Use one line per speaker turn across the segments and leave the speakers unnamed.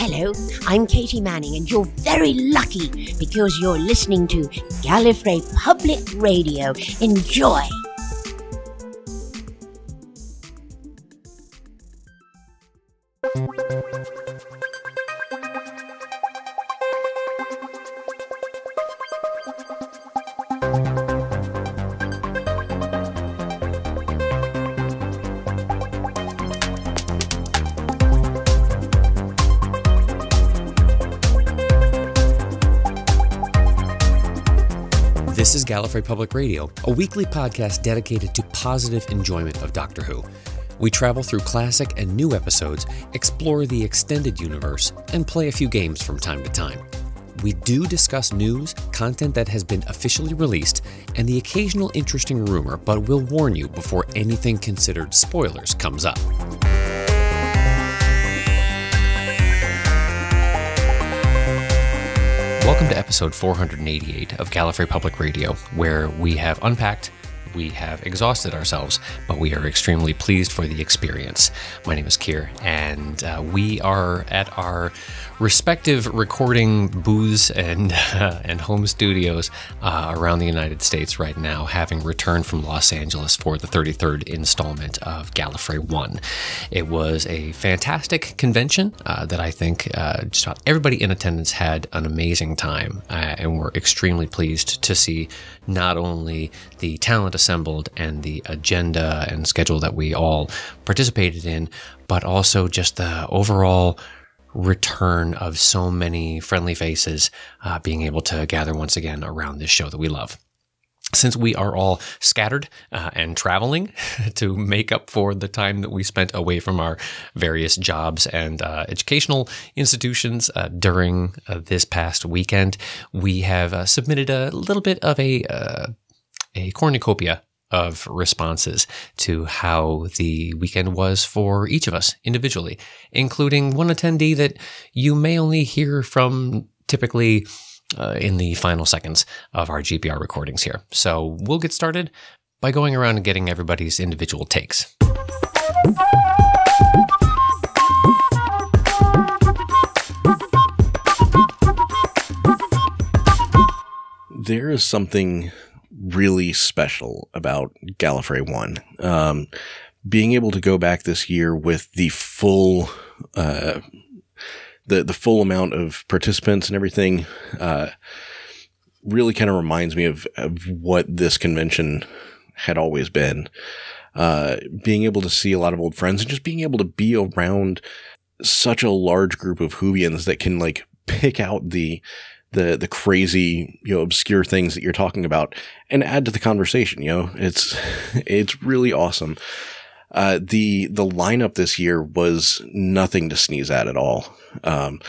Hello, I'm Katie Manning, and you're very lucky because you're listening to Gallifrey Public Radio. Enjoy!
Gallifrey Public Radio, a weekly podcast dedicated to positive enjoyment of Doctor Who. We travel through classic and new episodes, explore the extended universe, and play a few games from time to time. We do discuss news, content that has been officially released, and the occasional interesting rumor, but we'll warn you before anything considered spoilers comes up. Welcome to episode 488 of Gallifrey Public Radio, where we have unpacked, we have exhausted ourselves, but we are extremely pleased for the experience. My name is Kier, and uh, we are at our respective recording booths and uh, and home studios uh, around the United States right now, having returned from Los Angeles for the 33rd installment of Gallifrey One. It was a fantastic convention uh, that I think uh, just about everybody in attendance had an amazing time, uh, and we're extremely pleased to see not only the talent assembled and the agenda and schedule that we all participated in, but also just the overall return of so many friendly faces uh, being able to gather once again around this show that we love. Since we are all scattered uh, and traveling to make up for the time that we spent away from our various jobs and uh, educational institutions uh, during uh, this past weekend, we have uh, submitted a little bit of a uh, a cornucopia of responses to how the weekend was for each of us individually, including one attendee that you may only hear from typically uh, in the final seconds of our GPR recordings here. So we'll get started by going around and getting everybody's individual takes.
There is something really special about Gallifrey One. Um, being able to go back this year with the full, uh, the the full amount of participants and everything, uh, really kind of reminds me of of what this convention had always been. Uh, being able to see a lot of old friends and just being able to be around such a large group of Whovians that can like pick out the the the crazy you know obscure things that you're talking about and add to the conversation you know? It's it's really awesome. Uh, the the lineup this year was nothing to sneeze at at all. Um,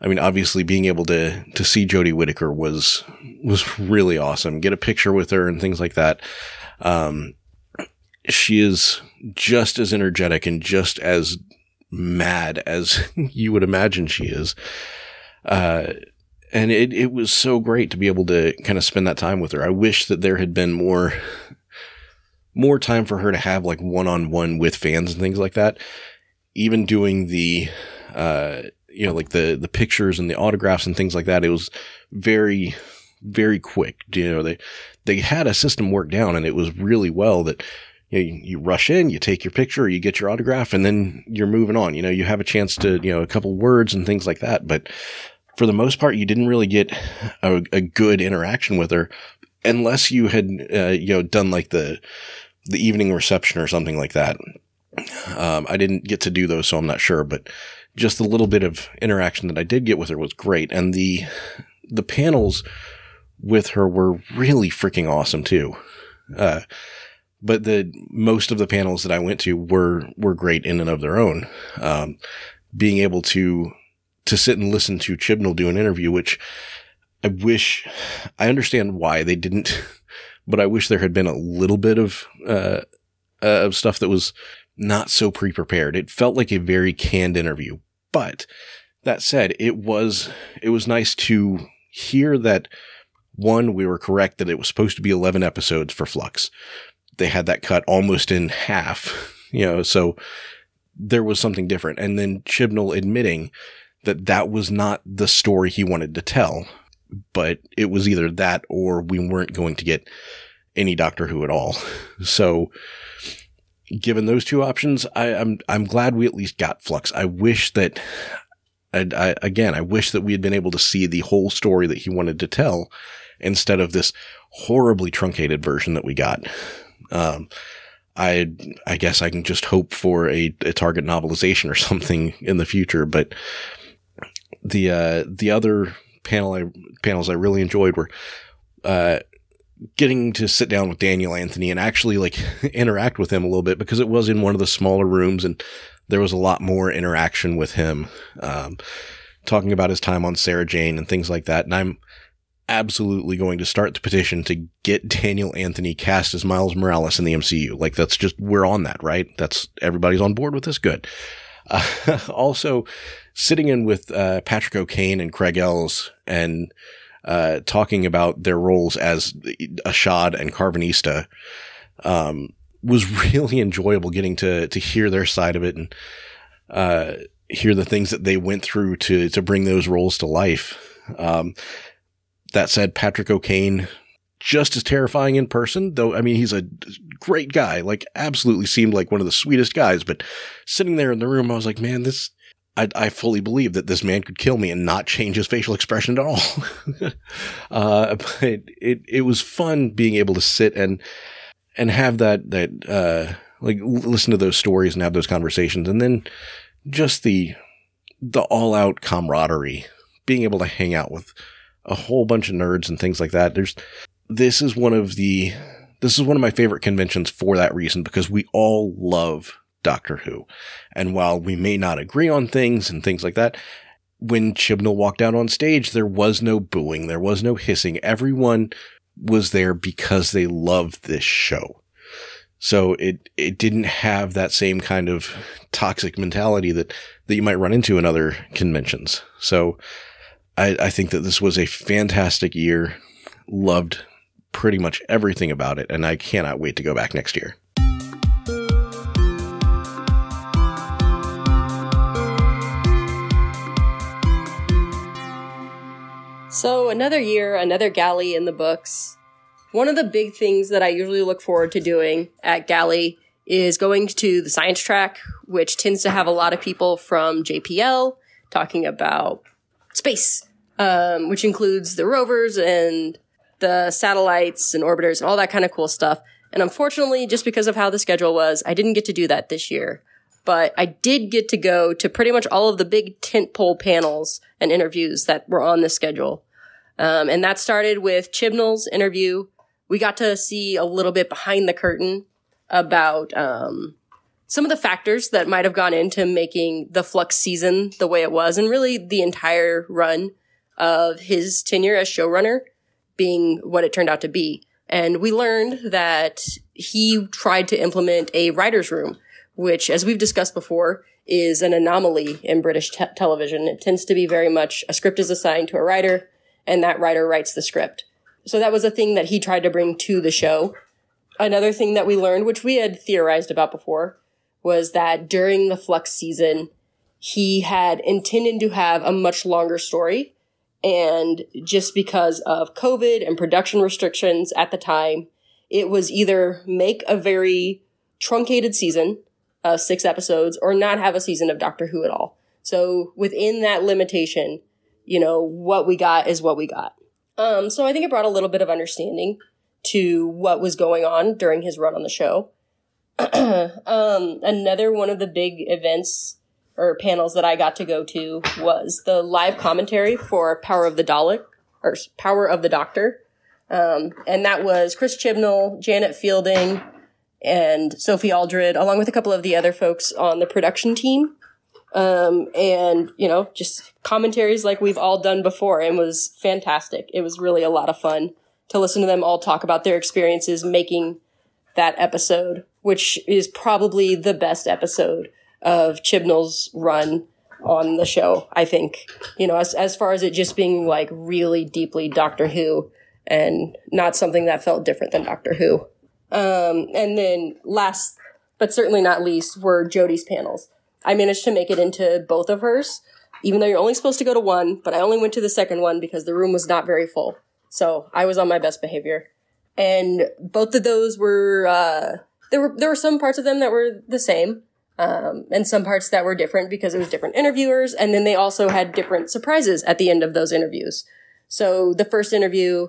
I mean obviously being able to to see Jodie Whittaker was was really awesome. Get a picture with her and things like that. Um, she is just as energetic and just as mad as you would imagine she is. Uh, and it, it was so great to be able to kind of spend that time with her. I wish that there had been more, more time for her to have like one on one with fans and things like that. Even doing the, uh, you know, like the, the pictures and the autographs and things like that. It was very, very quick. You know, they, they had a system worked down and it was really well that, you, know, you, you rush in, you take your picture, you get your autograph, and then you're moving on. You know, you have a chance to, you know, a couple words and things like that. But for the most part, you didn't really get a, a good interaction with her unless you had, uh, you know, done like the, the evening reception or something like that. Um, I didn't get to do those, so I'm not sure, but just the little bit of interaction that I did get with her was great. And the, the panels with her were really freaking awesome too. Uh, but the most of the panels that I went to were were great in and of their own. Um, being able to to sit and listen to Chibnall do an interview, which I wish I understand why they didn't, but I wish there had been a little bit of uh, uh, of stuff that was not so pre prepared. It felt like a very canned interview, but that said, it was it was nice to hear that one we were correct that it was supposed to be 11 episodes for Flux. They had that cut almost in half, you know, so there was something different. And then Chibnall admitting that that was not the story he wanted to tell, but it was either that or we weren't going to get any Doctor Who at all. So, given those two options, I, am I'm, I'm glad we at least got Flux. I wish that, I, I, again, I wish that we had been able to see the whole story that he wanted to tell instead of this horribly truncated version that we got. Um, I I guess I can just hope for a, a target novelization or something in the future. But the uh, the other panel I, panels I really enjoyed were uh, getting to sit down with Daniel Anthony and actually like interact with him a little bit because it was in one of the smaller rooms and there was a lot more interaction with him, um, talking about his time on Sarah Jane and things like that. And I'm absolutely going to start the petition to get Daniel Anthony cast as Miles Morales in the MCU. Like that's just, we're on that, right? That's everybody's on board with this. Good. Uh, also sitting in with, uh, Patrick O'Kane and Craig Els and, uh, talking about their roles as Ashad and Karvanista, um, was really enjoyable getting to, to hear their side of it and, uh, hear the things that they went through to, to bring those roles to life. Um, that said, Patrick O'Kane, just as terrifying in person, though, I mean, he's a great guy, like absolutely seemed like one of the sweetest guys, but sitting there in the room, I was like, man, this, I, I fully believe that this man could kill me and not change his facial expression at all. uh, but it, it was fun being able to sit and, and have that, that, uh, like listen to those stories and have those conversations. And then just the, the all out camaraderie, being able to hang out with a whole bunch of nerds and things like that. There's, this is one of the, this is one of my favorite conventions for that reason because we all love Doctor Who. And while we may not agree on things and things like that, when Chibnall walked out on stage, there was no booing, there was no hissing. Everyone was there because they loved this show. So it it didn't have that same kind of toxic mentality that that you might run into in other conventions. So I, I think that this was a fantastic year. Loved pretty much everything about it, and I cannot wait to go back next year.
So, another year, another Gally in the books. One of the big things that I usually look forward to doing at Gally is going to the science track, which tends to have a lot of people from JPL talking about space, um, which includes the rovers and the satellites and orbiters and all that kind of cool stuff. And unfortunately, just because of how the schedule was, I didn't get to do that this year. But I did get to go to pretty much all of the big tentpole panels and interviews that were on the schedule. Um, and that started with Chibnall's interview. We got to see a little bit behind the curtain about um, some of the factors that might have gone into making the Flux season the way it was, and really the entire run of his tenure as showrunner being what it turned out to be. And we learned that he tried to implement a writer's room, which, as we've discussed before, is an anomaly in British te- television. It tends to be very much a script is assigned to a writer, and that writer writes the script. So that was a thing that he tried to bring to the show. Another thing that we learned, which we had theorized about before, was that during the Flux season, he had intended to have a much longer story and just because of COVID and production restrictions at the time, it was either make a very truncated season, of six episodes, or not have a season of Doctor Who at all. So within that limitation, you know, what we got is what we got. Um, so I think it brought a little bit of understanding to what was going on during his run on the show. um, another one of the big events or panels that I got to go to was the live commentary for Power of the Dalek or Power of the Doctor. Um, and that was Chris Chibnall, Janet Fielding, and Sophie Aldred, along with a couple of the other folks on the production team. Um, and, you know, just commentaries like we've all done before and was fantastic. It was really a lot of fun to listen to them all talk about their experiences making that episode, which is probably the best episode of Chibnall's run on the show. I think you know, as as far as it just being like really deeply Doctor Who and not something that felt different than Doctor Who. Um, and then last, but certainly not least, were Jodie's panels. I managed to make it into both of hers, even though you're only supposed to go to one, but I only went to the second one because the room was not very full. So I was on my best behavior. And both of those were, uh, there were, there were some parts of them that were the same. Um, and some parts that were different because it was different interviewers. And then they also had different surprises at the end of those interviews. So the first interview,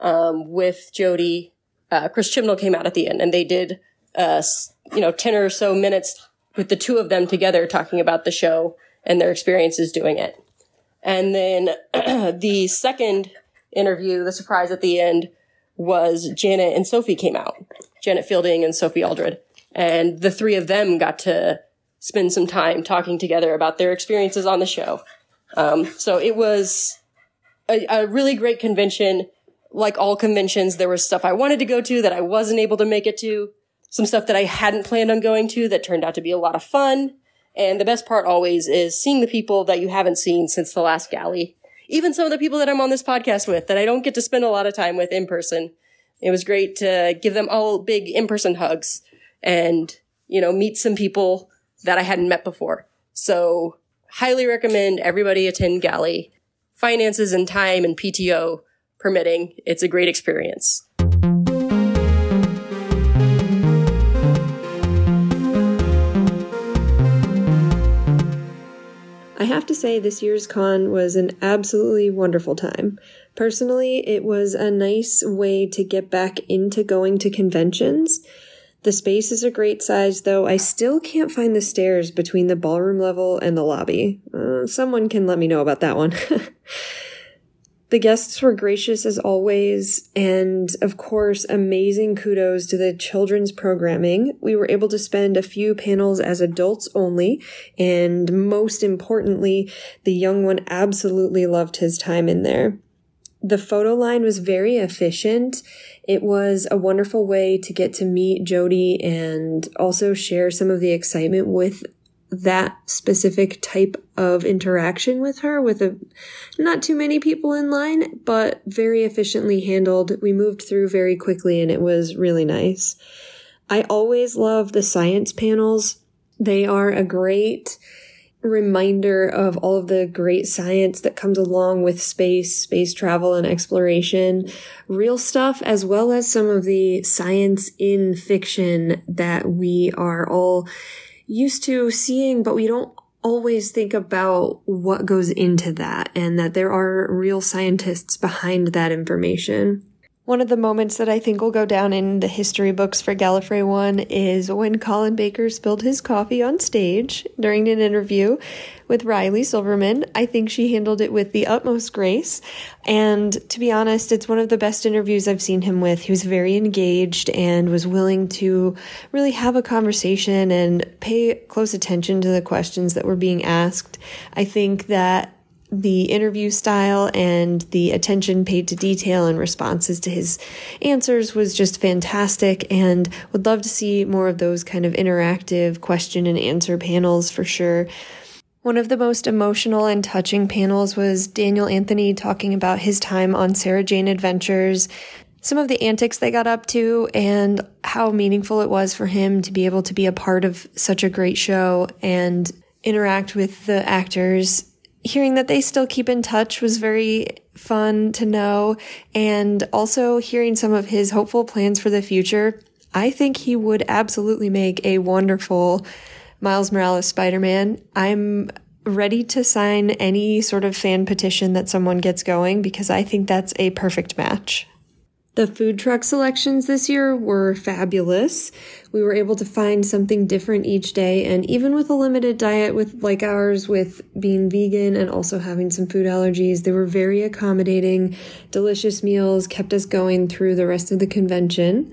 um, with Jodie, uh, Chris Chibnall came out at the end and they did, uh, you know, 10 or so minutes with the two of them together talking about the show and their experiences doing it. And then the second interview, the surprise at the end was Janet and Sophie came out. Janet Fielding and Sophie Aldred. And the three of them got to spend some time talking together about their experiences on the show. Um, so it was a, a really great convention. Like all conventions, there was stuff I wanted to go to that I wasn't able to make it to. Some stuff that I hadn't planned on going to that turned out to be a lot of fun. And the best part always is seeing the people that you haven't seen since the last Gally. Even some of the people that I'm on this podcast with that I don't get to spend a lot of time with in person. It was great to give them all big in-person hugs and, you know, meet some people that I hadn't met before. So highly recommend everybody attend Gally. Finances and time and PTO permitting. It's a great experience.
I have to say, this year's con was an absolutely wonderful time. Personally, it was a nice way to get back into going to conventions. The space is a great size, though I still can't find the stairs between the ballroom level and the lobby. Uh, someone can let me know about that one. The guests were gracious as always, and of course, amazing kudos to the children's programming. We were able to spend a few panels as adults only, and most importantly, the young one absolutely loved his time in there. The photo line was very efficient. It was a wonderful way to get to meet Jodie and also share some of the excitement with that specific type of interaction with her with a not too many people in line but very efficiently handled. We moved through very quickly and it was really nice. I always love the science panels. They are a great reminder of all of the great science that comes along with space, space travel and exploration, real stuff, as well as some of the science in fiction that we are all used to seeing, but we don't always think about what goes into that and that there are real scientists behind that information. One of the moments that I think will go down in the history books for Gallifrey 1 is when Colin Baker spilled his coffee on stage during an interview with Riley Silverman. I think she handled it with the utmost grace. And to be honest, it's one of the best interviews I've seen him with. He was very engaged and was willing to really have a conversation and pay close attention to the questions that were being asked. I think that the interview style and the attention paid to detail and responses to his answers was just fantastic and would love to see more of those kind of interactive question and answer panels for sure. One of the most emotional and touching panels was Daniel Anthony talking about his time on Sarah Jane Adventures, some of the antics they got up to, and how meaningful it was for him to be able to be a part of such a great show and interact with the actors hearing that they still keep in touch was very fun to know. And also hearing some of his hopeful plans for the future. I think he would absolutely make a wonderful Miles Morales Spider Man. I'm ready to sign any sort of fan petition that someone gets going because I think that's a perfect match. The food truck selections this year were fabulous. We were able to find something different each day, and even with a limited diet with like ours with being vegan and also having some food allergies, they were very accommodating, delicious meals, kept us going through the rest of the convention.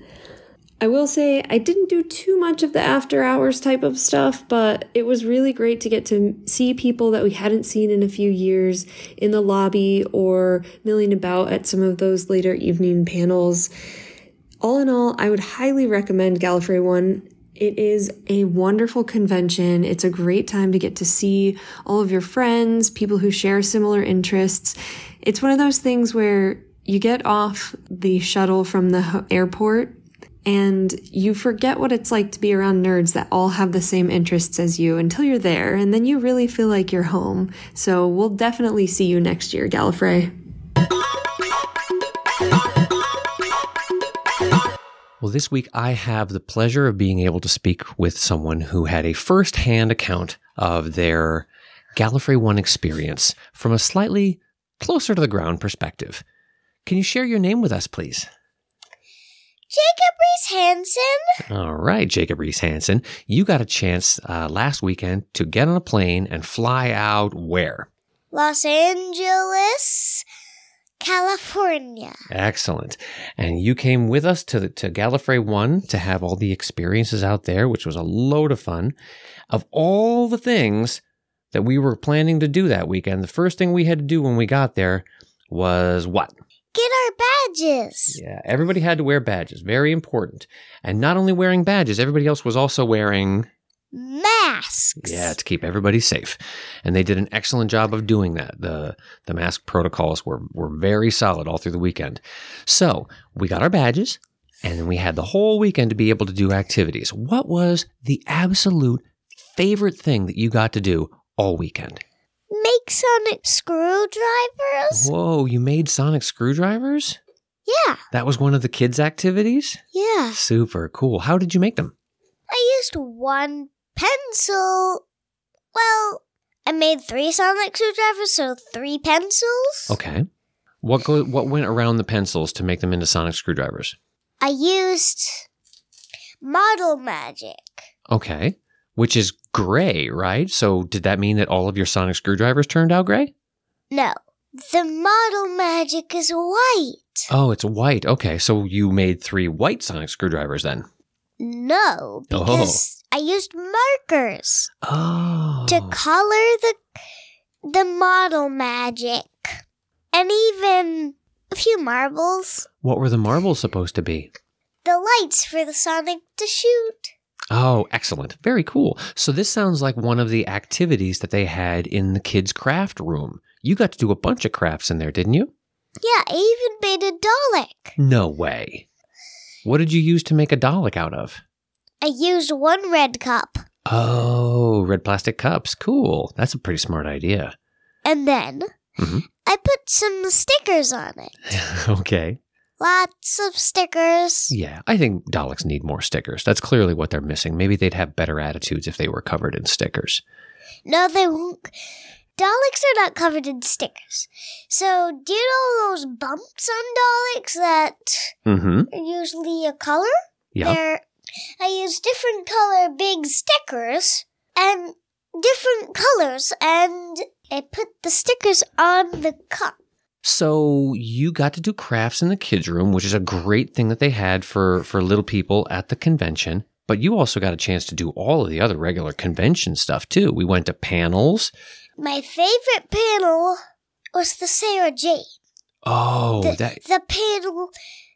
I will say I didn't do too much of the after hours type of stuff, but it was really great to get to see people that we hadn't seen in a few years in the lobby or milling about at some of those later evening panels. All in all, I would highly recommend Gallifrey 1. It is a wonderful convention. It's a great time to get to see all of your friends, people who share similar interests. It's one of those things where you get off the shuttle from the airport And you forget what it's like to be around nerds that all have the same interests as you until you're there, and then you really feel like you're home. So we'll definitely see you next year, Gallifrey.
Well, this week I have the pleasure of being able to speak with someone who had a first hand account of their Gallifrey One experience from a slightly closer to the ground perspective. Can you share your name with us, please?
Jacob Reese Hansen.
All right, Jacob Reese Hansen, you got a chance uh, last weekend to get on a plane and fly out where?
Los Angeles, California.
Excellent. And you came with us to the, to Gallifrey One to have all the experiences out there, which was a load of fun. Of all the things that we were planning to do that weekend, the first thing we had to do when we got there was what?
Get our badges.
Yeah, everybody had to wear badges. Very important. And not only wearing badges, everybody else was also wearing
Masks.
Yeah, to keep everybody safe. And they did an excellent job of doing that. The the mask protocols were were very solid all through the weekend. So, we got our badges and then we had the whole weekend to be able to do activities. What was the absolute favorite thing that you got to do all weekend?
Make sonic screwdrivers.
Whoa, you made sonic screwdrivers?
Yeah,
That was one of the kids' activities?
yeah.
Super cool. How did you make them?
I used one pencil. Well, I made three sonic screwdrivers, so three pencils.
Okay. What go, what went around the pencils to make them into sonic screwdrivers?
I used model magic.
Okay. Which is gray, right? So did that mean that all of your sonic screwdrivers turned out gray?
No, the model magic is white.
Oh, it's white. Okay. So you made three white sonic screwdrivers then.
No, oh. because I used markers
Oh.
to color the the model magic, and even a few marbles.
What were the marbles supposed to be?
The lights for the Sonic to shoot.
Oh, excellent. Very cool. So this sounds like one of the activities that they had in the kids' craft room. You got to do a bunch of crafts in there, didn't you?
Yeah, I even made a Dalek.
No way. What did you use to make a Dalek out of?
I used one red cup,
Oh, red plastic cups. Cool. That's a pretty smart idea.
and then
Mhm.
I put some stickers on it.
okay.
Lots of stickers.
Yeah, I think Daleks need more stickers. That's clearly what they're missing. Maybe they'd have better attitudes if they were covered in stickers.
No, they won't. Daleks are not covered in stickers. So, do you know those bumps on Daleks that
Mm-hmm.
are usually a color?
Yeah.
They're, I use different color big stickers and different colors, and I put the stickers on the cup.
So you got to do crafts in the kids' room, which is a great thing that they had for for little people at the convention. But you also got a chance to do all of the other regular convention stuff too. We went to panels.
My favorite panel was the Sarah Jane.
Oh,
the,
that
the panel,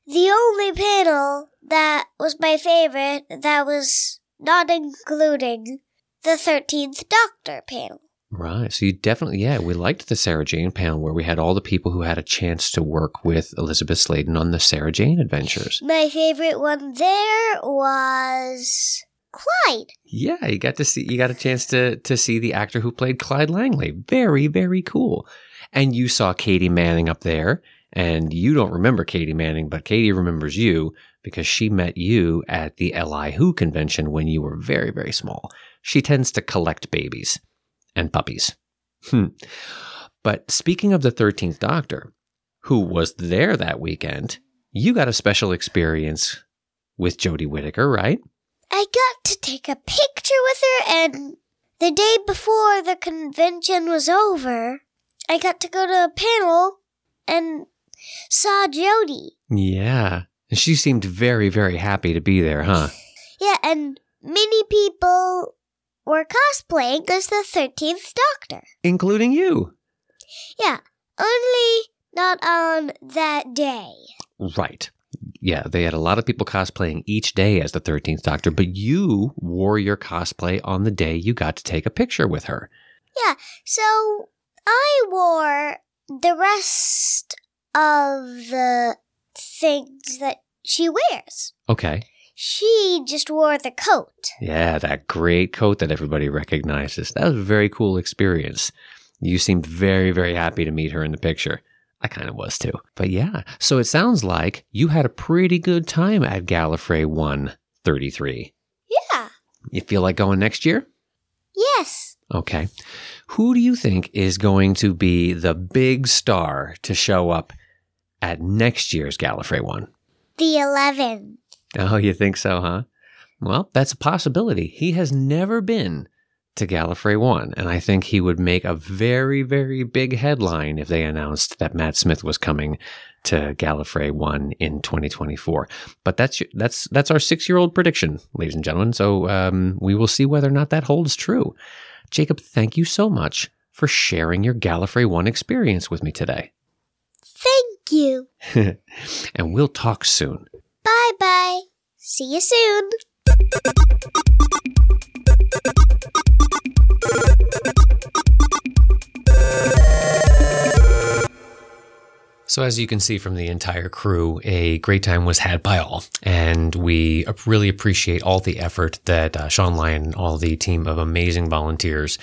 the only panel that was my favorite that was not including the 13th Doctor panel.
Right. So you definitely, yeah, we liked the Sarah Jane panel where we had all the people who had a chance to work with Elizabeth Sladen on the Sarah Jane adventures.
My favorite one there was Clyde.
Yeah, you got to see you got a chance to to see the actor who played Clyde Langley. Very very cool. And you saw Katie Manning up there, and you don't remember Katie Manning, but Katie remembers you because she met you at the Li Who convention when you were very very small. She tends to collect babies and puppies. Hmm. But speaking of the 13th Doctor, who was there that weekend, you got a special experience with Jodie Whittaker, right?
I got to take a picture with her, and the day before the convention was over, I got to go to a panel and saw Jodie.
Yeah. And she seemed very, very happy to be there, huh?
Yeah, and many people were cosplaying as the 13th Doctor.
Including you.
Yeah, only not on that day.
Right. Yeah, they had a lot of people cosplaying each day as the 13th Doctor, but you wore your cosplay on the day you got to take a picture with her.
Yeah, so I wore the rest of the things that she wears.
Okay.
She just wore the coat.
Yeah, that great coat that everybody recognizes. That was a very cool experience. You seemed very, very happy to meet her in the picture. I kind of was too. But yeah, so it sounds like you had a pretty good time at Gallifrey 133.
Yeah.
You feel like going next year?
Yes.
Okay. Who do you think is going to be the big star to show up at next year's Gallifrey 1?
The 11.
Oh, you think so, huh? Well, that's a possibility. He has never been to Gallifrey 1, and I think he would make a very, very big headline if they announced that Matt Smith was coming to Gallifrey 1 in 2024. But that's that's that's our 6-year-old prediction, ladies and gentlemen. So, um, we will see whether or not that holds true. Jacob, thank you so much for sharing your Gallifrey 1 experience with me today.
Thank you.
and we'll talk soon.
Bye bye. See you soon.
So, as you can see from the entire crew, a great time was had by all. And we really appreciate all the effort that uh, Shaun Lyon and all the team of amazing volunteers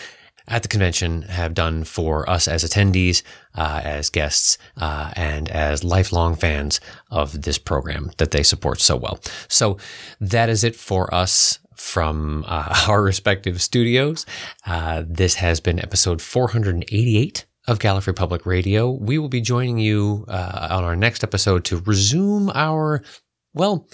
at the convention have done for us as attendees, uh, as guests, uh, and as lifelong fans of this program that they support so well. So, that is it for us from uh, our respective studios. Uh, this has been episode 488 of Gallifrey Public Radio. We will be joining you uh, on our next episode to resume our, well,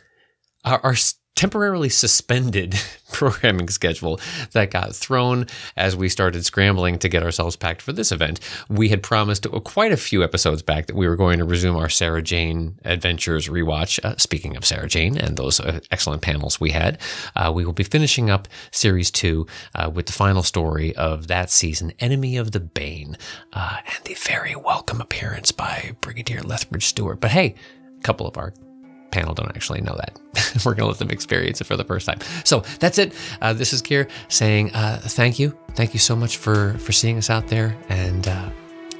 our, our temporarily suspended programming schedule that got thrown as we started scrambling to get ourselves packed for this event. We had promised quite a few episodes back that we were going to resume our Sarah Jane Adventures rewatch. Uh, speaking of Sarah Jane and those uh, excellent panels we had, uh, we will be finishing up series two uh, with the final story of that season, Enemy of the Bane, uh, and the very welcome appearance by Brigadier Lethbridge Stewart. But hey, a couple of our panel don't actually know that. We're going to let them experience it for the first time. So that's it. Uh, this is Kier saying uh, thank you. Thank you so much for, for seeing us out there. And uh,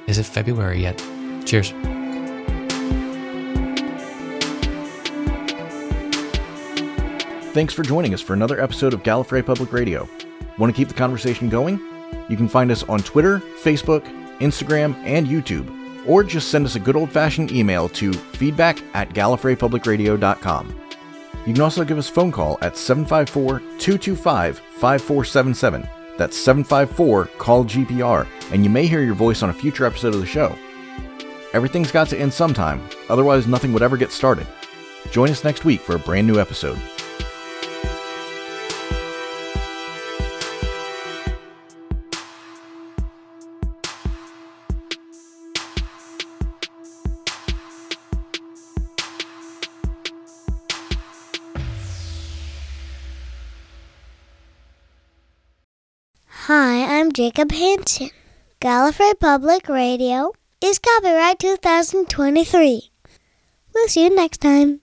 is it February yet? Cheers.
Thanks for joining us for another episode of Gallifrey Public Radio. Want to keep the conversation going? You can find us on Twitter, Facebook, Instagram, and YouTube or just send us a good old fashioned email to feedback at gallifreypublicradio.com. You can also give us a phone call at 754 225 5477. That's 754 Call GPR, and you may hear your voice on a future episode of the show. Everything's got to end sometime, otherwise, nothing would ever get started. Join us next week for a brand new episode.
I'm Jacob Hansen. Gallifrey Public Radio is copyright 2023. We'll see you next time.